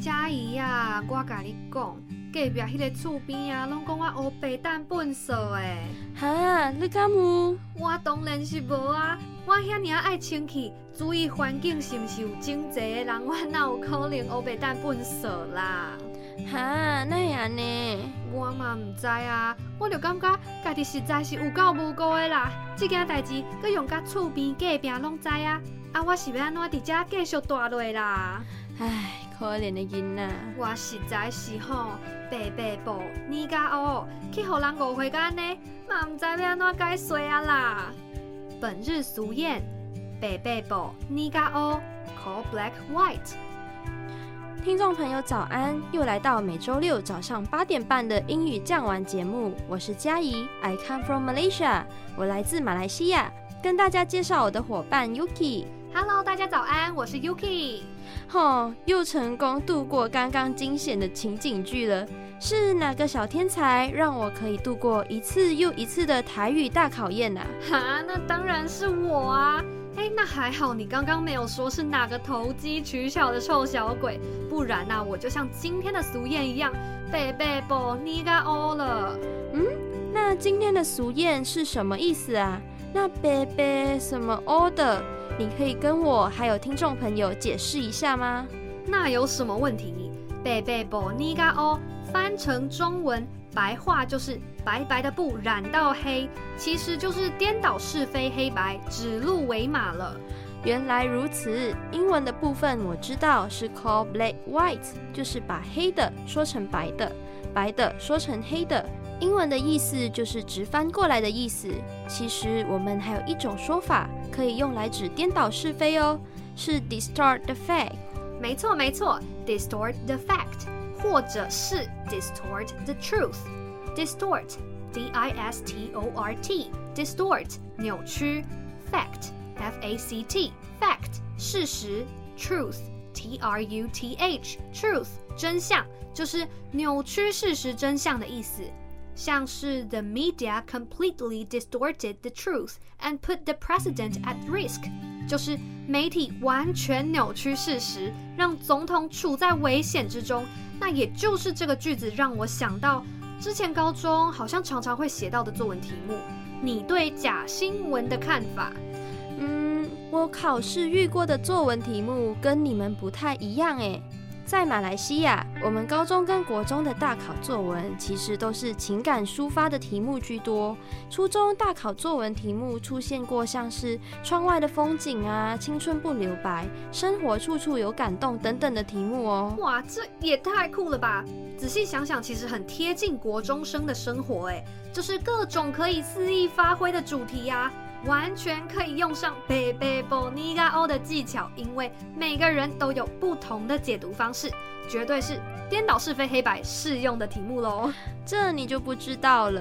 嘉怡啊，我甲你讲，隔壁迄个厝边啊，拢讲我乌白蛋笨色诶。哈，你敢有？我当然是无啊！我遐尔爱清气，注意环境是毋是有整齐诶人，我哪有可能乌白蛋笨色啦？哈，那样呢？我嘛毋知啊，我就感觉家己实在是有够无辜诶啦！即件代志，佮用甲厝边隔壁拢知啊！啊，我是要安怎伫遮继续住落啦？唉。可怜的囡仔，我实在是吼白白布你甲哦，去互人误会安尼，嘛毋知要安怎解释啊啦。本日俗谚：白白布你甲哦，call black white。听众朋友早安，又来到每周六早上八点半的英语酱玩节目，我是嘉怡，I come from Malaysia，我来自马来西亚，跟大家介绍我的伙伴 Yuki。Hello，大家早安，我是 Yuki。吼，又成功度过刚刚惊险的情景剧了。是哪个小天才让我可以度过一次又一次的台语大考验呢？哈，那当然是我啊！哎，那还好你刚刚没有说是哪个投机取巧的臭小鬼，不然呐，我就像今天的俗谚一样，贝贝波尼嘎欧了。嗯，那今天的俗谚是什么意思啊？那贝贝什么欧的？你可以跟我还有听众朋友解释一下吗？那有什么问题？贝贝波尼嘎哦，翻成中文白话就是白白的布染到黑，其实就是颠倒是非黑白，指鹿为马了。原来如此，英文的部分我知道是 call black white，就是把黑的说成白的，白的说成黑的。英文的意思就是直翻过来的意思。其实我们还有一种说法可以用来指颠倒是非哦，是 distort the fact。没错没错，distort the fact，或者是 distort the truth。distort，d-i-s-t-o-r-t，distort 扭曲，fact，f-a-c-t，fact 事实，truth，t-r-u-t-h，truth 真相，就是扭曲事实真相的意思。像是 the media completely distorted the truth and put the president at risk，就是媒体完全扭曲事实，让总统处在危险之中。那也就是这个句子让我想到之前高中好像常常会写到的作文题目。你对假新闻的看法？嗯，我考试遇过的作文题目跟你们不太一样诶。在马来西亚，我们高中跟国中的大考作文其实都是情感抒发的题目居多。初中大考作文题目出现过像是窗外的风景啊、青春不留白、生活处处有感动等等的题目哦。哇，这也太酷了吧！仔细想想，其实很贴近国中生的生活，哎，就是各种可以肆意发挥的主题呀。完全可以用上贝贝波尼嘎欧的技巧，因为每个人都有不同的解读方式，绝对是颠倒是非黑白适用的题目喽。这你就不知道了。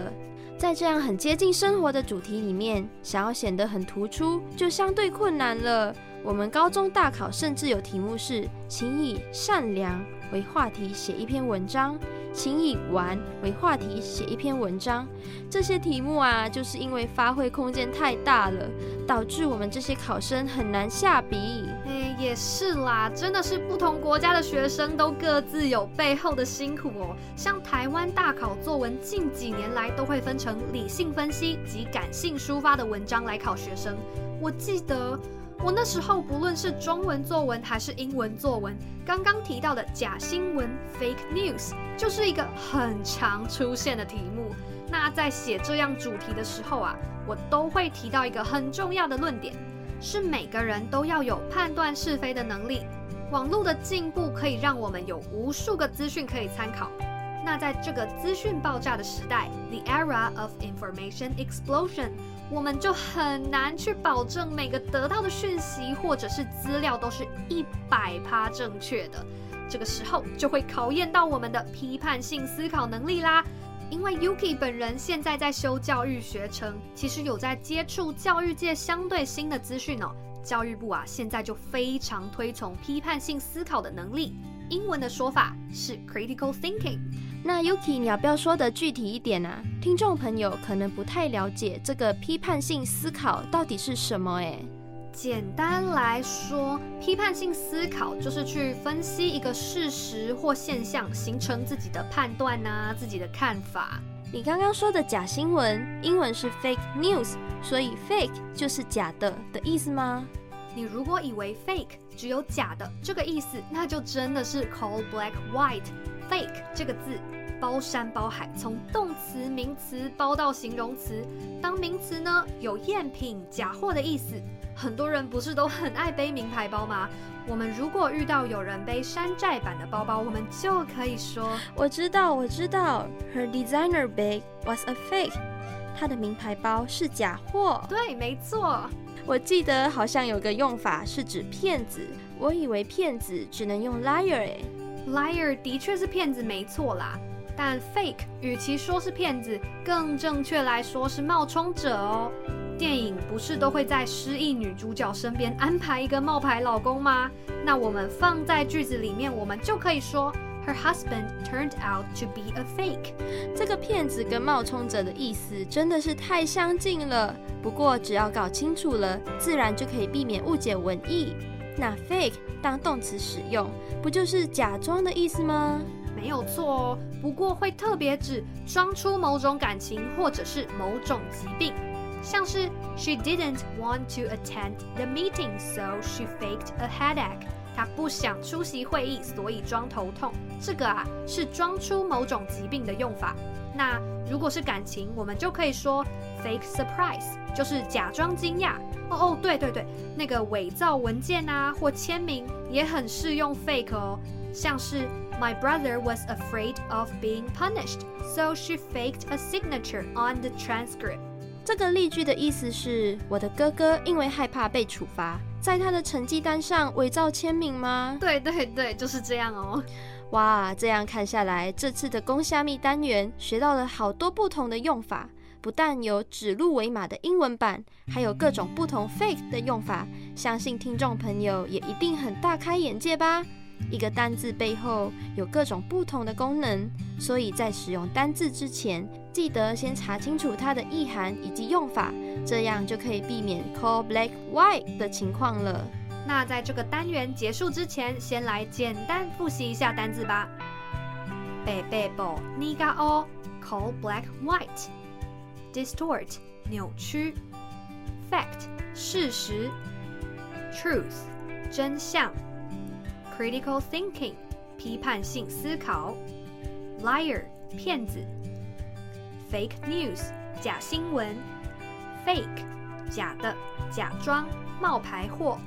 在这样很接近生活的主题里面，想要显得很突出，就相对困难了。我们高中大考甚至有题目是，请以善良为话题写一篇文章。请以玩为话题写一篇文章，这些题目啊，就是因为发挥空间太大了，导致我们这些考生很难下笔。哎，也是啦，真的是不同国家的学生都各自有背后的辛苦哦。像台湾大考作文，近几年来都会分成理性分析及感性抒发的文章来考学生。我记得我那时候不论是中文作文还是英文作文，刚刚提到的假新闻 （fake news） 就是一个很常出现的题目。那在写这样主题的时候啊，我都会提到一个很重要的论点，是每个人都要有判断是非的能力。网络的进步可以让我们有无数个资讯可以参考。那在这个资讯爆炸的时代，the era of information explosion，我们就很难去保证每个得到的讯息或者是资料都是一百趴正确的。这个时候就会考验到我们的批判性思考能力啦。因为 Yuki 本人现在在修教育学程，其实有在接触教育界相对新的资讯哦。教育部啊，现在就非常推崇批判性思考的能力，英文的说法是 critical thinking。那 Yuki，你要不要说的具体一点啊？听众朋友可能不太了解这个批判性思考到底是什么诶。简单来说，批判性思考就是去分析一个事实或现象，形成自己的判断呐，自己的看法。你刚刚说的假新闻，英文是 fake news，所以 fake 就是假的的意思吗？你如果以为 fake 只有假的这个意思，那就真的是 cold black white。Fake 这个字包山包海，从动词、名词包到形容词。当名词呢，有赝品、假货的意思。很多人不是都很爱背名牌包吗？我们如果遇到有人背山寨版的包包，我们就可以说：我知道，我知道，Her designer bag was a fake。她的名牌包是假货。对，没错。我记得好像有个用法是指骗子，我以为骗子只能用 liar 哎。Liar 的确是骗子，没错啦。但 fake 与其说是骗子，更正确来说是冒充者哦。电影不是都会在失忆女主角身边安排一个冒牌老公吗？那我们放在句子里面，我们就可以说，Her husband turned out to be a fake。这个骗子跟冒充者的意思真的是太相近了。不过只要搞清楚了，自然就可以避免误解文意。那 fake 当动词使用，不就是假装的意思吗？没有错哦，不过会特别指装出某种感情或者是某种疾病。像是 She didn't want to attend the meeting, so she faked a headache. 她不想出席会议，所以装头痛。这个啊是装出某种疾病的用法。那如果是感情，我们就可以说 fake surprise，就是假装惊讶。哦哦，对对对，那个伪造文件啊或签名也很适用 fake 哦。像是 My brother was afraid of being punished, so she faked a signature on the transcript. 这个例句的意思是，我的哥哥因为害怕被处罚，在他的成绩单上伪造签名吗？对对对，就是这样哦。哇，这样看下来，这次的攻虾密单元学到了好多不同的用法，不但有指鹿为马的英文版，还有各种不同 fake 的用法，相信听众朋友也一定很大开眼界吧。一个单字背后有各种不同的功能，所以在使用单字之前，记得先查清楚它的意涵以及用法，这样就可以避免 call black white 的情况了。那在这个单元结束之前，先来简单复习一下单字吧。背背部 niga o call black white，distort 扭曲，fact 事实，truth 真相。critical thinking 批判性思考，liar 骗子，fake news 假新闻，fake 假的假装冒牌货。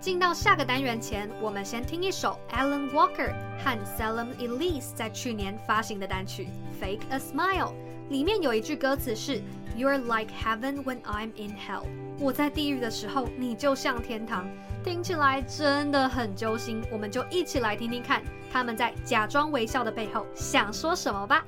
进到下个单元前，我们先听一首 Alan Walker 和 Salem Elise 在去年发行的单曲《Fake a Smile》， 里面有一句歌词是 "You're like heaven when I'm in hell"，我在地狱的时候，你就像天堂。听起来真的很揪心，我们就一起来听听看他们在假装微笑的背后想说什么吧。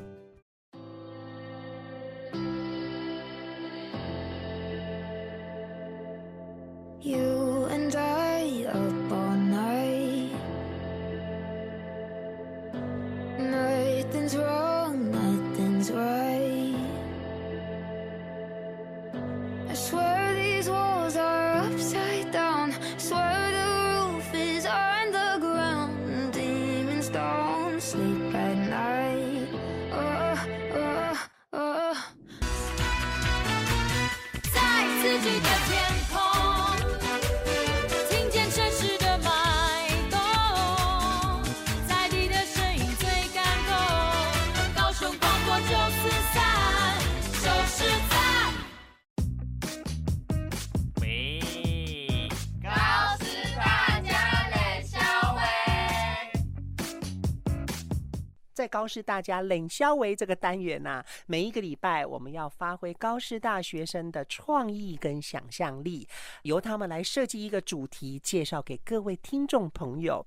高师大家冷消维这个单元呐、每一个礼拜我们要发挥高师大学生的创意跟想象力，由他们来设计一个主题，介绍给各位听众朋友。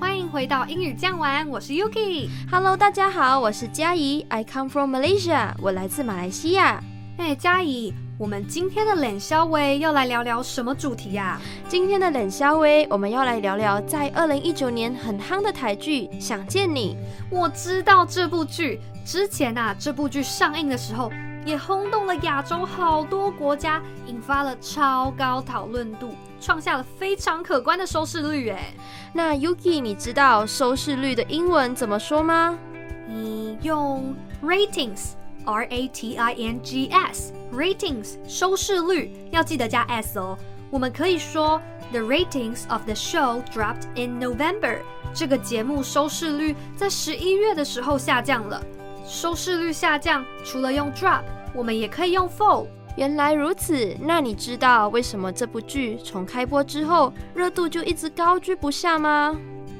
欢迎回到英语酱玩，我是 Yuki。Hello，大家好，我是佳怡，I come from Malaysia，我来自马来西亚。哎，佳怡，我们今天的冷肖微要来聊聊什么主题呀、今天的冷肖微，我们要来聊聊在二零一九年很夯的台剧《想见你》。我知道这部剧，之前啊，这部剧上映的时候也轰动了亚洲好多国家，引发了超高讨论度，创下了非常可观的收视率。哎，那 Yuki，你知道收视率的英文怎么说吗？你用 ratings。R A T I N G S ratings 收视率要记得加 s 哦。我们可以说 The ratings of the show dropped in November。这个节目收视率在十一月的时候下降了。收视率下降，除了用 drop，我们也可以用 fall。原来如此，那你知道为什么这部剧从开播之后热度就一直高居不下吗？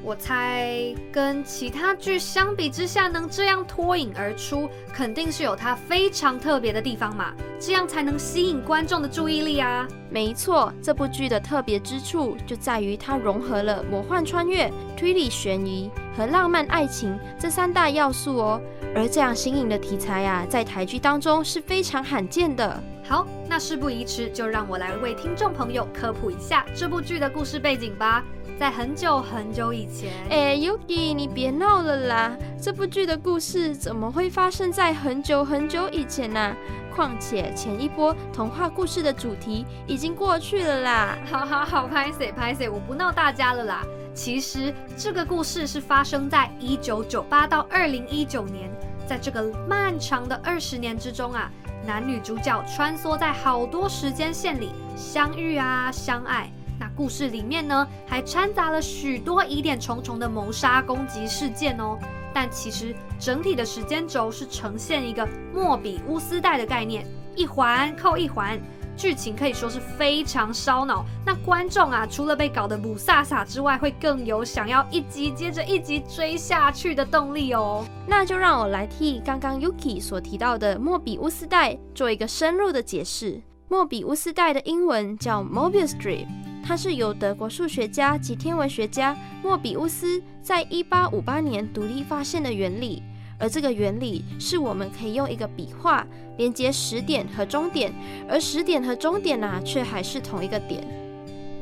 我猜跟其他剧相比之下，能这样脱颖而出，肯定是有它非常特别的地方嘛，这样才能吸引观众的注意力啊。没错，这部剧的特别之处就在于它融合了魔幻穿越、推理悬疑和浪漫爱情这三大要素哦。而这样新颖的题材啊，在台剧当中是非常罕见的。好，那事不宜迟，就让我来为听众朋友科普一下这部剧的故事背景吧。在很久很久以前，哎，Yuki，你别闹了啦！这部剧的故事怎么会发生在很久很久以前呢、况且前一波童话故事的主题已经过去了啦。好好好，拍谁拍谁，我不闹大家了啦。其实这个故事是发生在一九九八到二零一九年，在这个漫长的二十年之中啊，男女主角穿梭在好多时间线里相遇啊，相爱。那故事里面呢，还掺杂了许多疑点重重的谋杀攻击事件哦。但其实整体的时间轴是呈现一个莫比乌斯带的概念，一环扣一环，剧情可以说是非常烧脑。那观众啊，除了被搞得母萨萨之外，会更有想要一集接着一集追下去的动力哦。那就让我来替刚刚 Yuki 所提到的莫比乌斯带做一个深入的解释。莫比乌斯带的英文叫 Mobius Strip。它是由德国数学家及天文学家莫比乌斯在一八五八年独立发现的原理，而这个原理是我们可以用一个笔画连接始点和终点，而始点和终点啊却还是同一个点。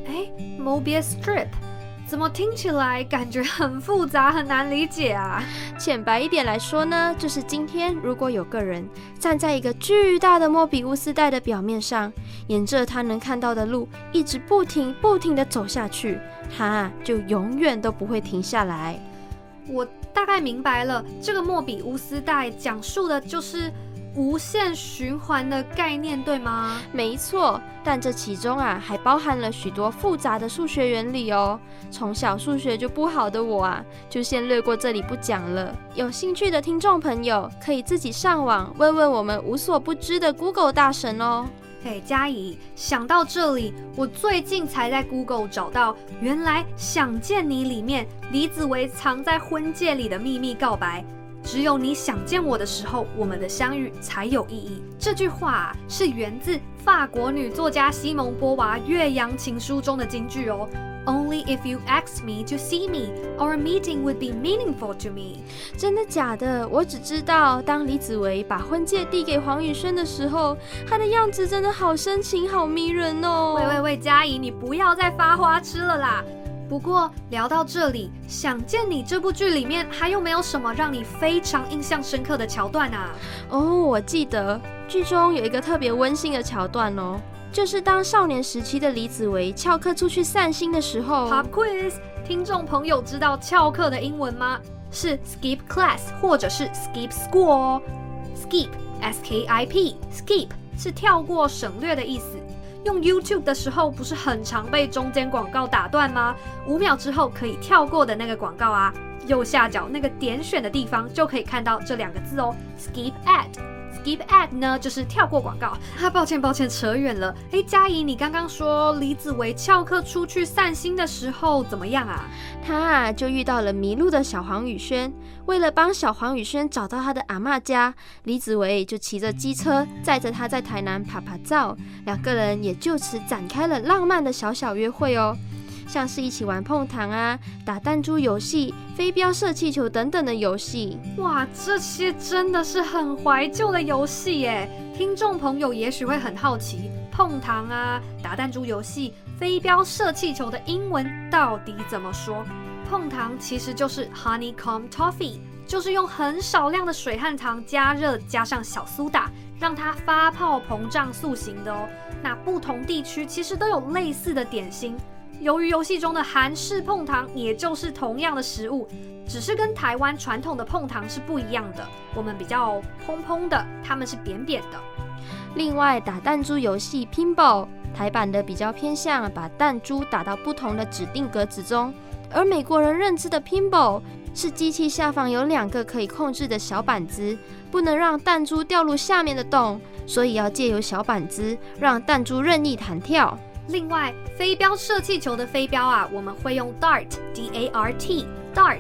哎，Mobius Strip，怎么听起来感觉很复杂，很难理解啊？浅白一点来说呢，就是今天如果有个人站在一个巨大的莫比乌斯带的表面上，沿着他能看到的路一直不停不停的走下去，他就永远都不会停下来。我大概明白了，这个莫比乌斯带讲述的就是无限循环的概念，对吗？没错，但这其中啊还包含了许多复杂的数学原理哦。从小数学就不好的我啊，就先略过这里不讲了。有兴趣的听众朋友可以自己上网问问我们无所不知的 Google 大神哦。嘿，嘉怡，想到这里，我最近才在 Google 找到，原来《想见你》里面李子维藏在婚戒里的秘密告白。只有你想见我的时候，我们的相遇才有意义。这句话，是源自法国女作家西蒙波娃《岳阳情书》中的金句哦。Only if you ask me to see me, our meeting would be meaningful to me。真的假的？我只知道，当李子维把婚戒递给黄宇轩的时候，他的样子真的好深情、好迷人哦。喂喂喂，佳怡，你不要再发花痴了啦！不过聊到这里，《想见你》这部剧里面还有没有什么让你非常印象深刻的桥段啊？哦，我记得剧中有一个特别温馨的桥段哦，就是当少年时期的李子维翘课出去散心的时候。Pop quiz，听众朋友知道翘课的英文吗？是 skip class 或者是 skip school 哦。skip s k i p skip 是跳过、省略的意思。用 YouTube 的时候，不是很常被中间广告打断吗？五秒之后可以跳过的那个广告啊，右下角那个点选的地方就可以看到这两个字哦，skip ad。Skip ad 呢，就是跳过广告。啊，抱歉抱歉，扯远了。哎，嘉怡，你刚刚说李子维翘课出去散心的时候怎么样啊？他啊就遇到了迷路的小黄宇轩。为了帮小黄宇轩找到他的阿妈家，李子维就骑着机车载着他在台南拍拍照，两个人也就此展开了浪漫的小小约会哦。像是一起玩碰糖啊、打弹珠游戏、飞镖射气球等等的游戏。哇，这些真的是很怀旧的游戏耶！听众朋友也许会很好奇，碰糖啊、打弹珠游戏、飞镖射气球的英文到底怎么说？碰糖其实就是 honeycomb toffee，就是用很少量的水和糖加热，加上小苏打，让它发泡膨胀塑形的哦。那不同地区其实都有类似的点心。由于游戏中的韩式碰糖，也就是同样的食物，只是跟台湾传统的碰糖是不一样的。我们比较蓬蓬的，他们是扁扁的。另外，打弹珠游戏 Pinball，台版的比较偏向把弹珠打到不同的指定格子中，而美国人认知的 Pinball 是机器下方有两个可以控制的小板子，不能让弹珠掉入下面的洞，所以要借由小板子让弹珠任意弹跳。另外，飞镖射气球的飞镖啊，我们会用 dart，d a r t，dart。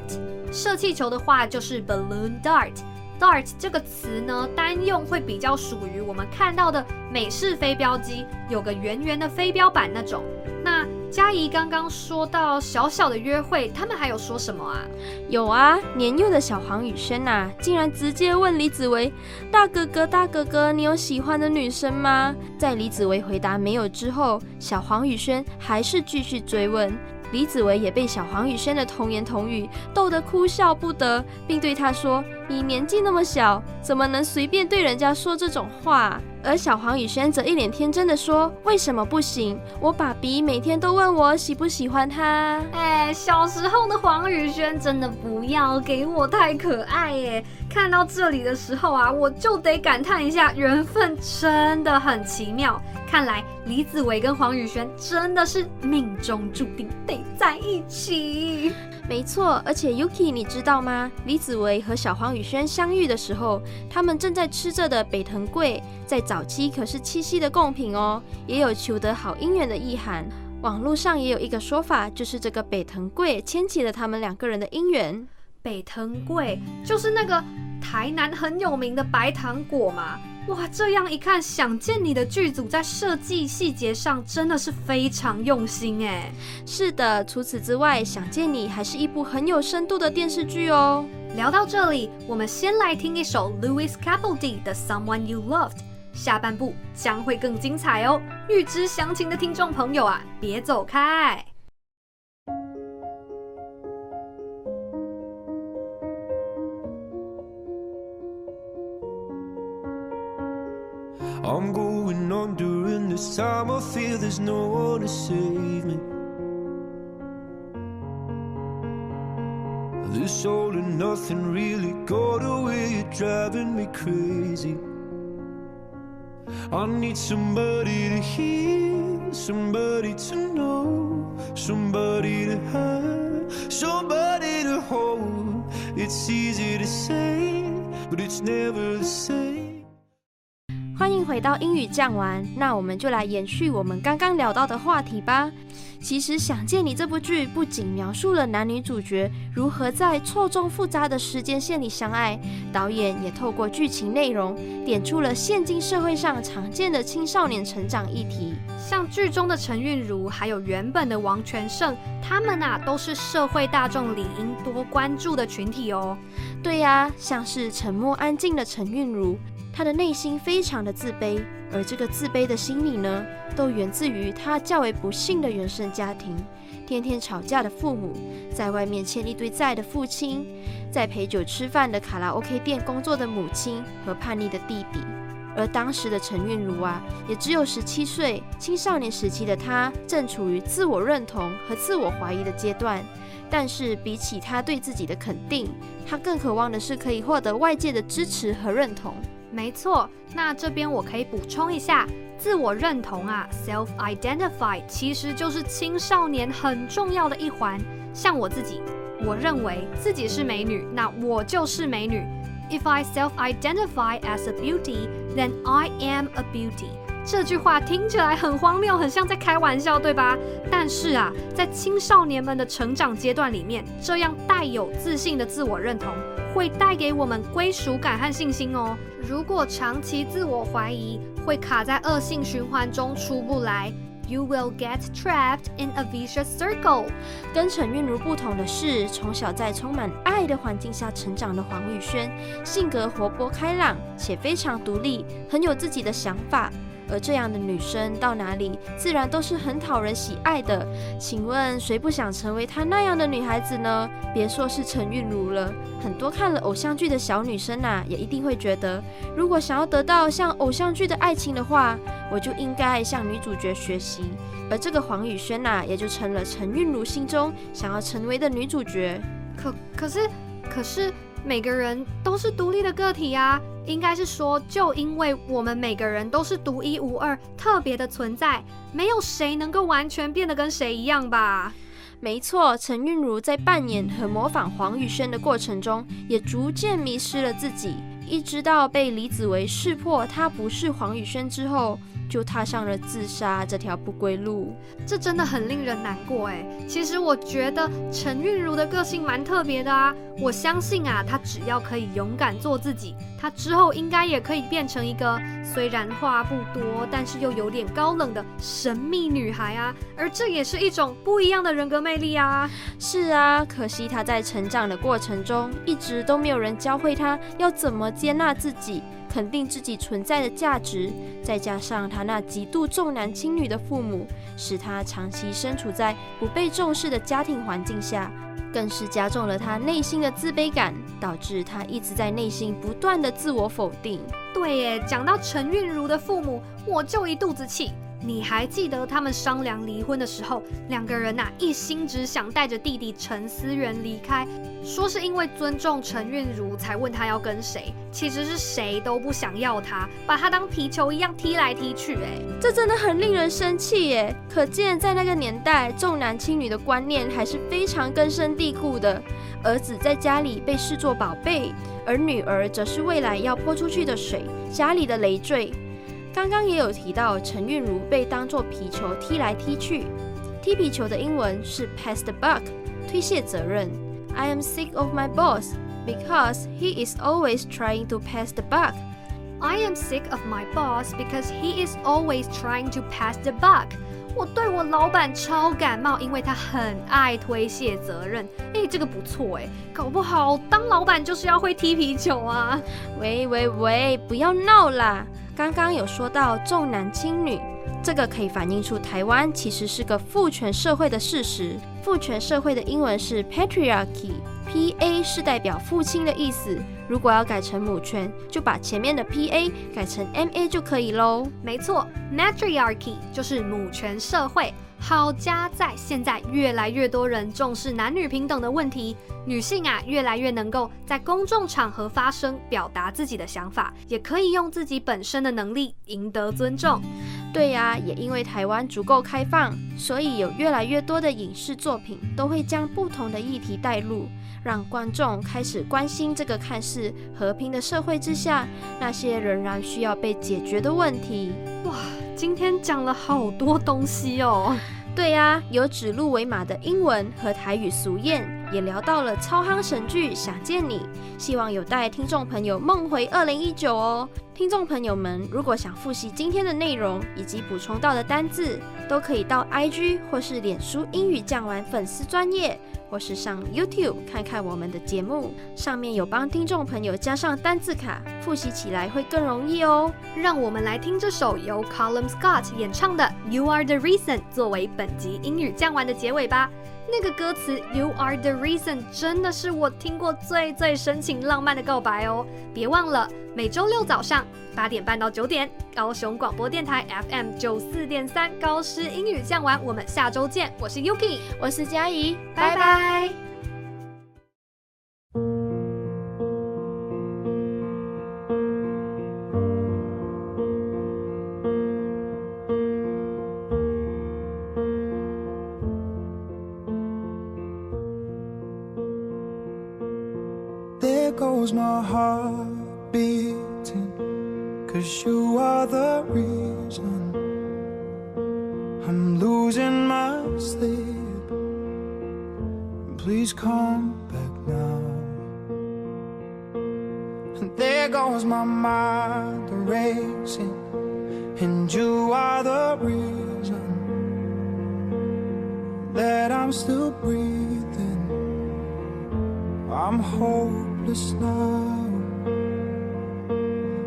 射气球的话就是 balloon dart。dart 这个词呢，单用会比较属于我们看到的美式飞镖机，有个圆圆的飞镖板那种。那嘉怡刚刚说到小小的约会，他们还有说什么啊？有啊，年幼的小黄宇轩呐，竟然直接问李子维：“大哥哥，大哥哥，你有喜欢的女生吗？”在李子维回答没有之后，小黄宇轩还是继续追问。李子维也被小黄宇轩的童言童语逗得哭笑不得，并对他说：“你年纪那么小，怎么能随便对人家说这种话？”而小黄宇轩则一脸天真的说：“为什么不行？我爸比每天都问我喜不喜欢他。”哎，小时候的黄宇轩真的不要给我太可爱耶！看到这里的时候啊，我就得感叹一下，缘分真的很奇妙。看来李子维跟黄宇轩真的是命中注定得在一起。没错，而且 Yuki，你知道吗？李子维和小黄宇轩相遇的时候，他们正在吃着的北藤桂，在早期可是七夕的贡品哦，也有求得好姻缘的意涵。网络上也有一个说法，就是这个北藤桂牵起了他们两个人的姻缘。北藤桂就是那个台南很有名的白糖果嘛。哇，这样一看，《想见你》的剧组在设计细节上真的是非常用心哎。是的，除此之外，《想见你》还是一部很有深度的电视剧哦。聊到这里，我们先来听一首 Louis Capaldi 的《Someone You Loved》，下半部将会更精彩哦。预知详情的听众朋友啊，别走开。I'm going on during this time. I feel there's no one to save me. This all and nothing really got away, driving me crazy. I need somebody to hear, somebody to know, somebody to have, somebody to hold. It's easy to say, but it's never the same. 回到英语讲完，那我们就来延续我们刚刚聊到的话题吧。其实《想见你》这部剧不仅描述了男女主角如何在错综复杂的时间线里相爱，导演也透过剧情内容点出了现今社会上常见的青少年成长议题。像剧中的陈韵如，还有原本的王全胜，他们啊都是社会大众理应多关注的群体哦。对呀，像是沉默安静的陈韵如。他的内心非常的自卑，而这个自卑的心理呢，都源自于他较为不幸的原生家庭，天天吵架的父母，在外面欠一堆债的父亲，在陪酒吃饭的卡拉 OK 店工作的母亲和叛逆的弟弟。而当时的陈韵如啊，也只有十七岁，青少年时期的他正处于自我认同和自我怀疑的阶段。但是比起他对自己的肯定，他更渴望的是可以获得外界的支持和认同。没错，那这边我可以补充一下，自我认同啊，self-identify，其实就是青少年很重要的一环。像我自己，我认为自己是美女，那我就是美女。If I self-identify as a beauty, then I am a beauty。这句话听起来很荒谬，很像在开玩笑，对吧？但是啊，在青少年们的成长阶段里面，这样带有自信的自我认同，会带给我们归属感和信心哦。如果长期自我怀疑，会卡在恶性循环中出不来。You will get trapped in a vicious circle。跟陈韵如不同的是，从小在充满爱的环境下成长的黄宇轩，性格活泼开朗，且非常独立，很有自己的想法。而这样的女生到哪里，自然都是很讨人喜爱的。请问谁不想成为她那样的女孩子呢？别说是陈韵如了，很多看了偶像剧的小女生啊，也一定会觉得，如果想要得到像偶像剧的爱情的话，我就应该向女主角学习。而这个黄宇轩呐，也就成了陈韵如心中想要成为的女主角。可可是可是。每个人都是独立的个体啊，应该是说，就因为我们每个人都是独一无二、特别的存在，没有谁能够完全变得跟谁一样吧？没错，陈韵如在扮演和模仿黄宇轩的过程中，也逐渐迷失了自己，一直到被李子维识破她不是黄宇轩之后。就踏上了自杀这条不归路，这真的很令人难过哎。其实我觉得陈韵如的个性蛮特别的啊，我相信啊，她只要可以勇敢做自己，她之后应该也可以变成一个虽然话不多，但是又有点高冷的神秘女孩啊。而这也是一种不一样的人格魅力啊。是啊，可惜她在成长的过程中，一直都没有人教会她要怎么接纳自己。肯定自己存在的价值，再加上他那极度重男轻女的父母，使他长期身处在不被重视的家庭环境下，更是加重了他内心的自卑感，导致他一直在内心不断的自我否定。对耶，讲到陈韵如的父母，我就一肚子气。你还记得他们商量离婚的时候，两个人呐一心只想带着弟弟陈思源离开，说是因为尊重陈韵如才问他要跟谁，其实是谁都不想要他，把他当皮球一样踢来踢去，哎，这真的很令人生气耶！可见在那个年代，重男轻女的观念还是非常根深蒂固的，儿子在家里被视作宝贝，而女儿则是未来要泼出去的水，家里的累赘。刚刚也有提到，陈韵如被当作皮球踢来踢去。踢皮球的英文是 pass the buck，推卸责任。I am sick of my boss because he is always trying to pass the buck. I am sick of my boss because he is always trying to pass the buck. 我对我老板超感冒，因为他很爱推卸责任。哎，这个不错哎，搞不好当老板就是要会踢皮球啊！喂喂喂，不要闹啦！刚刚有说到重男轻女，这个可以反映出台湾其实是个父权社会的事实。父权社会的英文是 patriarchy，P A 是代表父亲的意思。如果要改成母权，就把前面的 P A 改成 M A 就可以喽。没错，matriarchy 就是母权社会。好家在现在越来越多人重视男女平等的问题，女性啊越来越能够在公众场合发声，表达自己的想法，也可以用自己本身的能力赢得尊重。对呀，也因为台湾足够开放，所以有越来越多的影视作品都会将不同的议题带入，让观众开始关心这个看似和平的社会之下，那些仍然需要被解决的问题。哇！今天讲了好多东西哦。对呀，有指鹿为马的英文和台语俗谚，也聊到了超夯神剧《想见你》，希望有带听众朋友梦回二零一九哦。听众朋友们，如果想复习今天的内容以及补充到的单字，都可以到 IG 或是脸书英语讲完粉丝专业。或是上 YouTube 看看我们的节目，上面有帮听众朋友加上单字卡，复习起来会更容易哦。让我们来听这首由 Colum Scott 演唱的《You Are the Reason》作为本集英语讲完的结尾吧。那个歌词 "You are the reason" 真的是我听过最最深情浪漫的告白哦！别忘了每周六早上八点半到九点，高雄广播电台 FM 九四点三高师英语讲完，我们下周见！我是 Yuki，我是嘉怡，拜拜。Heart